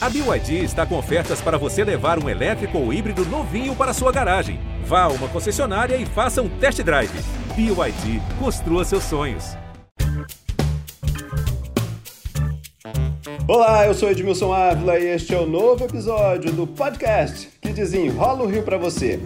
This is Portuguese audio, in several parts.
A BYD está com ofertas para você levar um elétrico ou híbrido novinho para sua garagem. Vá a uma concessionária e faça um test drive. BYD, construa seus sonhos. Olá, eu sou Edmilson Ávila e este é o novo episódio do podcast que desenrola o Rio para você.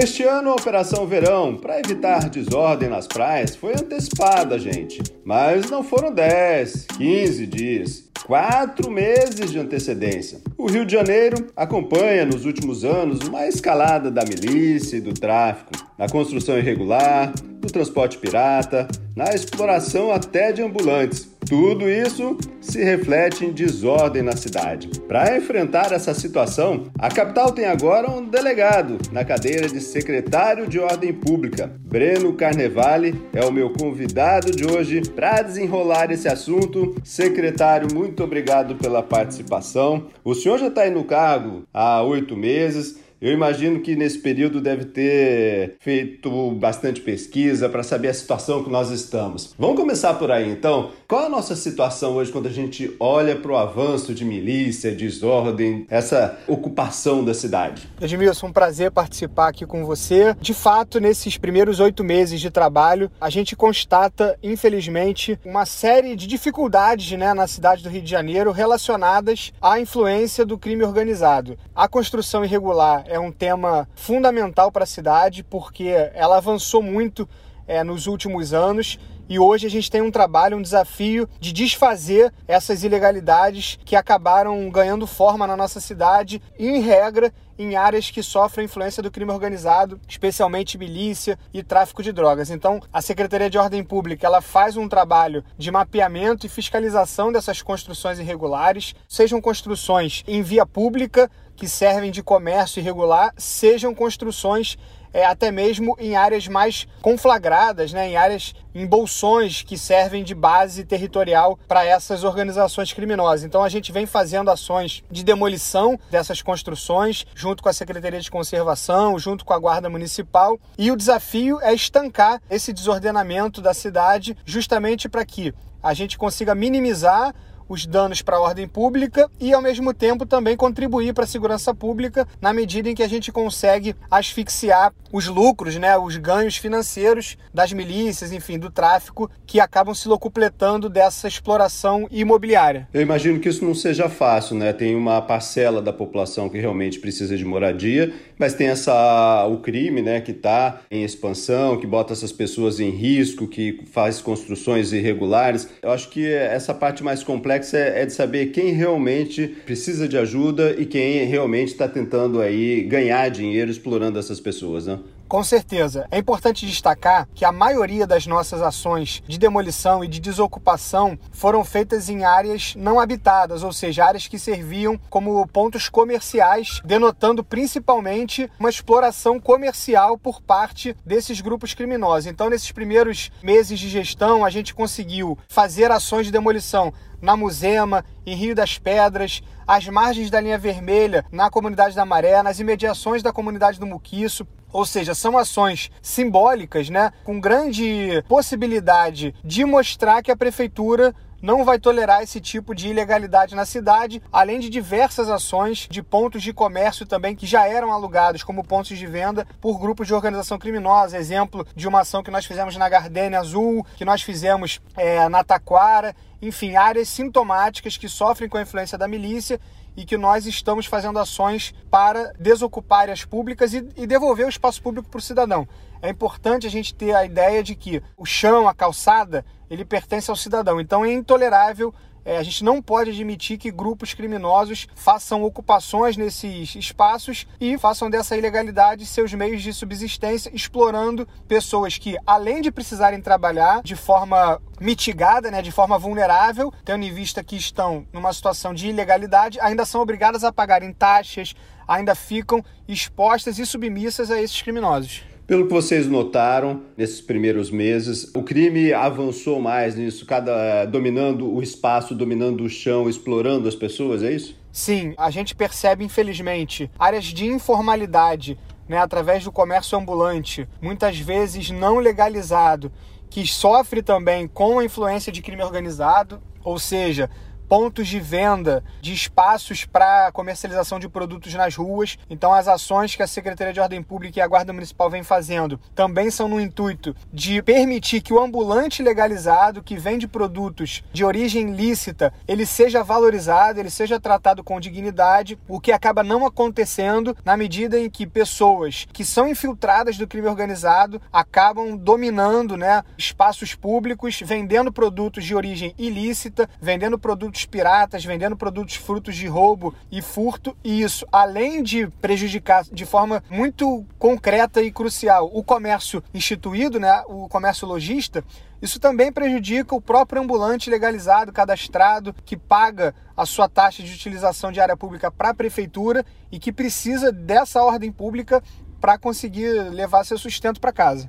Este ano a Operação Verão, para evitar desordem nas praias, foi antecipada, gente. Mas não foram 10, 15 dias. Quatro meses de antecedência. O Rio de Janeiro acompanha nos últimos anos uma escalada da milícia e do tráfico, na construção irregular, no transporte pirata, na exploração até de ambulantes. Tudo isso se reflete em desordem na cidade. Para enfrentar essa situação, a capital tem agora um delegado na cadeira de secretário de Ordem Pública. Breno Carnevale é o meu convidado de hoje para desenrolar esse assunto. Secretário, muito obrigado pela participação. O senhor já está aí no cargo há oito meses. Eu imagino que nesse período deve ter feito bastante pesquisa para saber a situação que nós estamos. Vamos começar por aí então. Qual a nossa situação hoje quando a gente olha para o avanço de milícia, desordem, essa ocupação da cidade? Edmilson, um prazer participar aqui com você. De fato, nesses primeiros oito meses de trabalho, a gente constata, infelizmente, uma série de dificuldades né, na cidade do Rio de Janeiro relacionadas à influência do crime organizado. A construção irregular é um tema fundamental para a cidade porque ela avançou muito é, nos últimos anos e hoje a gente tem um trabalho, um desafio de desfazer essas ilegalidades que acabaram ganhando forma na nossa cidade, em regra, em áreas que sofrem influência do crime organizado, especialmente milícia e tráfico de drogas. Então, a Secretaria de Ordem Pública ela faz um trabalho de mapeamento e fiscalização dessas construções irregulares, sejam construções em via pública que servem de comércio irregular, sejam construções é, até mesmo em áreas mais conflagradas, né, em áreas, em bolsões que servem de base territorial para essas organizações criminosas. Então a gente vem fazendo ações de demolição dessas construções, junto com a Secretaria de Conservação, junto com a Guarda Municipal, e o desafio é estancar esse desordenamento da cidade, justamente para que a gente consiga minimizar os danos para a ordem pública e, ao mesmo tempo, também contribuir para a segurança pública na medida em que a gente consegue asfixiar os lucros, né, os ganhos financeiros das milícias, enfim, do tráfico que acabam se locupletando dessa exploração imobiliária. Eu imagino que isso não seja fácil, né? Tem uma parcela da população que realmente precisa de moradia, mas tem essa o crime, né, que está em expansão, que bota essas pessoas em risco, que faz construções irregulares. Eu acho que essa parte mais complexa é, é de saber quem realmente precisa de ajuda e quem realmente está tentando aí ganhar dinheiro explorando essas pessoas, né? Com certeza. É importante destacar que a maioria das nossas ações de demolição e de desocupação foram feitas em áreas não habitadas, ou seja, áreas que serviam como pontos comerciais, denotando principalmente uma exploração comercial por parte desses grupos criminosos. Então, nesses primeiros meses de gestão, a gente conseguiu fazer ações de demolição na Musema, em Rio das Pedras, às margens da linha vermelha, na comunidade da Maré, nas imediações da comunidade do Muquiço. Ou seja, são ações simbólicas, né, com grande possibilidade de mostrar que a prefeitura não vai tolerar esse tipo de ilegalidade na cidade, além de diversas ações de pontos de comércio também que já eram alugados como pontos de venda por grupos de organização criminosa. Exemplo de uma ação que nós fizemos na Gardênia Azul, que nós fizemos é, na Taquara, enfim, áreas sintomáticas que sofrem com a influência da milícia e que nós estamos fazendo ações para desocupar áreas públicas e, e devolver o espaço público para o cidadão. É importante a gente ter a ideia de que o chão, a calçada, ele pertence ao cidadão. Então é intolerável é, a gente não pode admitir que grupos criminosos façam ocupações nesses espaços e façam dessa ilegalidade seus meios de subsistência, explorando pessoas que, além de precisarem trabalhar de forma mitigada, né, de forma vulnerável, tendo em vista que estão numa situação de ilegalidade, ainda são obrigadas a pagarem taxas, ainda ficam expostas e submissas a esses criminosos. Pelo que vocês notaram nesses primeiros meses, o crime avançou mais nisso, cada dominando o espaço, dominando o chão, explorando as pessoas, é isso? Sim, a gente percebe, infelizmente, áreas de informalidade né, através do comércio ambulante, muitas vezes não legalizado, que sofre também com a influência de crime organizado, ou seja, pontos de venda de espaços para comercialização de produtos nas ruas. Então, as ações que a Secretaria de Ordem Pública e a Guarda Municipal vem fazendo também são no intuito de permitir que o ambulante legalizado que vende produtos de origem lícita, ele seja valorizado, ele seja tratado com dignidade, o que acaba não acontecendo na medida em que pessoas que são infiltradas do crime organizado acabam dominando, né, espaços públicos, vendendo produtos de origem ilícita, vendendo produtos produtos piratas, vendendo produtos frutos de roubo e furto, e isso, além de prejudicar de forma muito concreta e crucial o comércio instituído, né, o comércio lojista, isso também prejudica o próprio ambulante legalizado, cadastrado, que paga a sua taxa de utilização de área pública para a prefeitura e que precisa dessa ordem pública para conseguir levar seu sustento para casa.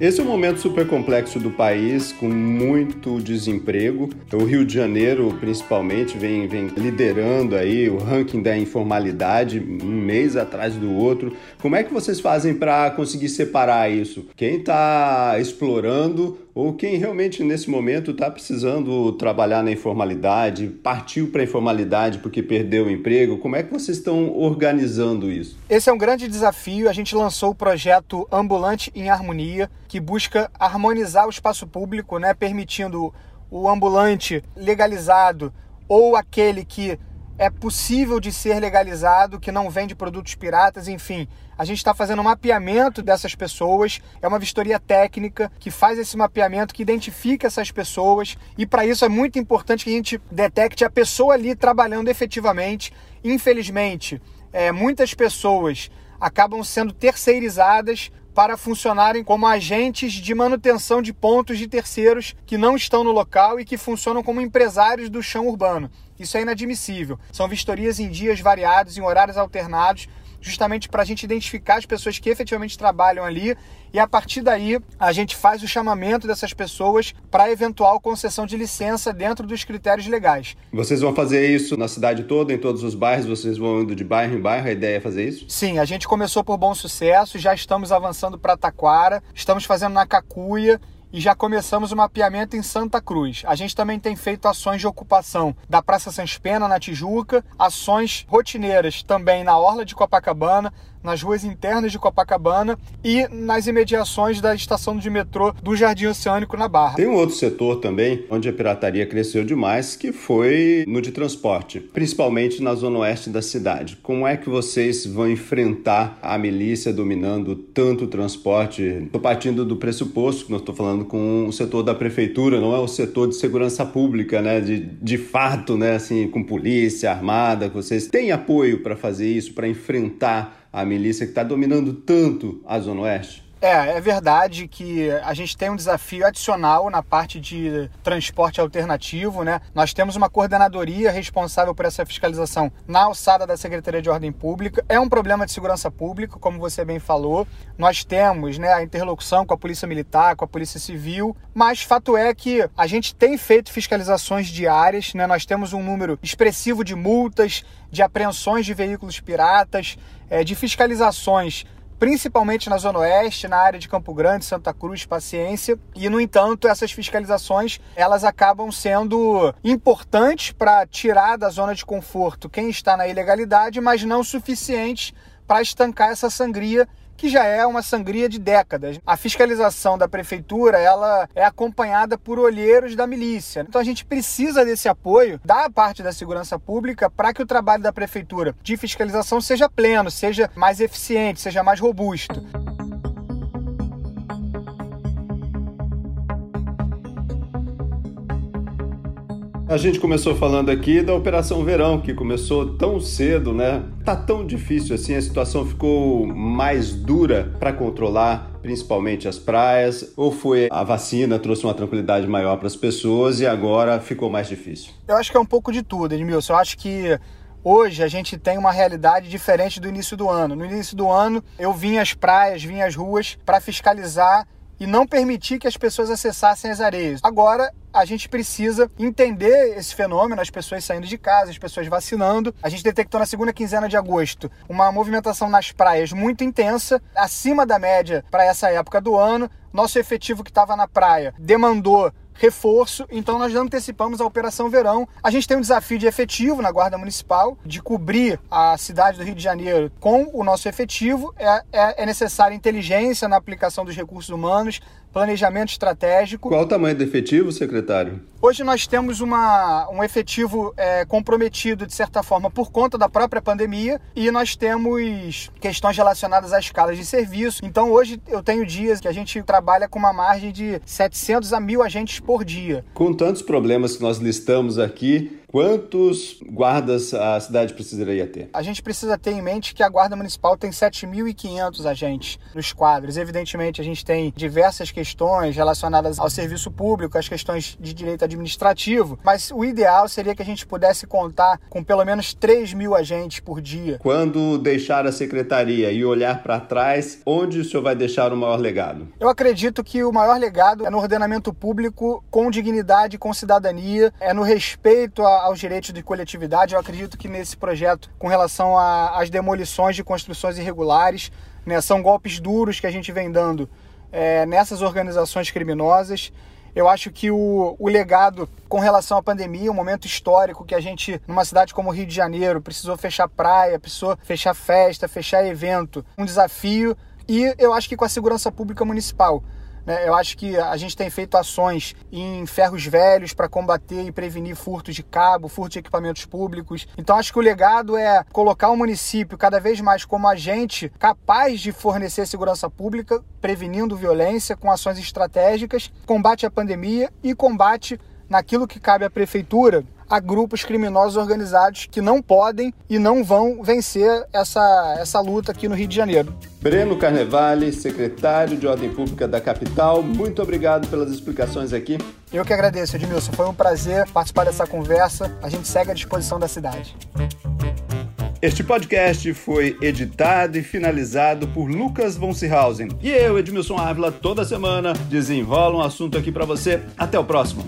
Esse é um momento super complexo do país, com muito desemprego. O Rio de Janeiro, principalmente, vem, vem liderando aí o ranking da informalidade, um mês atrás do outro. Como é que vocês fazem para conseguir separar isso? Quem está explorando ou quem realmente nesse momento está precisando trabalhar na informalidade, partiu para a informalidade porque perdeu o emprego, como é que vocês estão organizando isso? Esse é um grande desafio. A gente lançou o projeto Ambulante em Harmonia, que busca harmonizar o espaço público, né, permitindo o ambulante legalizado ou aquele que é possível de ser legalizado, que não vende produtos piratas, enfim. A gente está fazendo um mapeamento dessas pessoas, é uma vistoria técnica que faz esse mapeamento, que identifica essas pessoas, e para isso é muito importante que a gente detecte a pessoa ali trabalhando efetivamente. Infelizmente, é, muitas pessoas acabam sendo terceirizadas para funcionarem como agentes de manutenção de pontos de terceiros que não estão no local e que funcionam como empresários do chão urbano. Isso é inadmissível. São vistorias em dias variados, em horários alternados, justamente para a gente identificar as pessoas que efetivamente trabalham ali e a partir daí a gente faz o chamamento dessas pessoas para eventual concessão de licença dentro dos critérios legais. Vocês vão fazer isso na cidade toda, em todos os bairros? Vocês vão indo de bairro em bairro? A ideia é fazer isso? Sim, a gente começou por bom sucesso, já estamos avançando para Taquara, estamos fazendo na Cacuia e já começamos o mapeamento em Santa Cruz. A gente também tem feito ações de ocupação da Praça Sans Pena, na Tijuca, ações rotineiras também na Orla de Copacabana, nas ruas internas de Copacabana e nas imediações da estação de metrô do Jardim Oceânico na Barra. Tem um outro setor também onde a pirataria cresceu demais, que foi no de transporte, principalmente na zona oeste da cidade. Como é que vocês vão enfrentar a milícia dominando tanto o transporte? Estou partindo do pressuposto que nós estou falando com o setor da prefeitura, não é o setor de segurança pública, né? De, de fato, né? Assim, com polícia armada, vocês têm apoio para fazer isso, para enfrentar a milícia que está dominando tanto a Zona Oeste? É, é verdade que a gente tem um desafio adicional na parte de transporte alternativo, né? Nós temos uma coordenadoria responsável por essa fiscalização na alçada da Secretaria de Ordem Pública. É um problema de segurança pública, como você bem falou. Nós temos, né, a interlocução com a Polícia Militar, com a Polícia Civil, mas fato é que a gente tem feito fiscalizações diárias, né? Nós temos um número expressivo de multas, de apreensões de veículos piratas, é, de fiscalizações principalmente na Zona Oeste, na área de Campo Grande, Santa Cruz, Paciência. E, no entanto, essas fiscalizações elas acabam sendo importantes para tirar da zona de conforto quem está na ilegalidade, mas não suficientes para estancar essa sangria que já é uma sangria de décadas. A fiscalização da prefeitura, ela é acompanhada por olheiros da milícia. Então a gente precisa desse apoio da parte da segurança pública para que o trabalho da prefeitura de fiscalização seja pleno, seja mais eficiente, seja mais robusto. A gente começou falando aqui da Operação Verão, que começou tão cedo, né? Tá tão difícil assim, a situação ficou mais dura para controlar, principalmente as praias, ou foi a vacina trouxe uma tranquilidade maior para as pessoas e agora ficou mais difícil? Eu acho que é um pouco de tudo, Edmilson. Eu acho que Hoje a gente tem uma realidade diferente do início do ano. No início do ano eu vim às praias, vim às ruas para fiscalizar e não permitir que as pessoas acessassem as areias. Agora, a gente precisa entender esse fenômeno, as pessoas saindo de casa, as pessoas vacinando. A gente detectou na segunda quinzena de agosto uma movimentação nas praias muito intensa, acima da média para essa época do ano. Nosso efetivo que estava na praia demandou reforço, então nós antecipamos a Operação Verão. A gente tem um desafio de efetivo na Guarda Municipal, de cobrir a cidade do Rio de Janeiro com o nosso efetivo. É, é, é necessária inteligência na aplicação dos recursos humanos, planejamento estratégico. Qual o tamanho do efetivo, secretário? Hoje nós temos uma, um efetivo é, comprometido, de certa forma, por conta da própria pandemia e nós temos questões relacionadas às escalas de serviço. Então hoje eu tenho dias que a gente trabalha com uma margem de 700 a 1.000 agentes por dia. Com tantos problemas que nós listamos aqui, Quantos guardas a cidade precisaria ter? A gente precisa ter em mente que a Guarda Municipal tem 7.500 agentes nos quadros. Evidentemente, a gente tem diversas questões relacionadas ao serviço público, as questões de direito administrativo, mas o ideal seria que a gente pudesse contar com pelo menos 3 mil agentes por dia. Quando deixar a secretaria e olhar para trás, onde o senhor vai deixar o maior legado? Eu acredito que o maior legado é no ordenamento público com dignidade, com cidadania, é no respeito a aos direitos de coletividade. Eu acredito que nesse projeto, com relação às demolições de construções irregulares, né, são golpes duros que a gente vem dando é, nessas organizações criminosas. Eu acho que o, o legado com relação à pandemia, um momento histórico que a gente, numa cidade como o Rio de Janeiro, precisou fechar praia, precisou fechar festa, fechar evento, um desafio. E eu acho que com a segurança pública municipal. Né? Eu acho que a gente tem feito ações em ferros velhos para combater e prevenir furtos de cabo, furto de equipamentos públicos. Então acho que o legado é colocar o município cada vez mais como agente capaz de fornecer segurança pública, prevenindo violência com ações estratégicas, combate à pandemia e combate naquilo que cabe à prefeitura a grupos criminosos organizados que não podem e não vão vencer essa, essa luta aqui no Rio de Janeiro. Breno Carnevale, secretário de Ordem Pública da capital, muito obrigado pelas explicações aqui. Eu que agradeço, Edmilson. Foi um prazer participar dessa conversa. A gente segue à disposição da cidade. Este podcast foi editado e finalizado por Lucas von Seehausen. E eu, Edmilson Ávila, toda semana desenrola um assunto aqui para você. Até o próximo.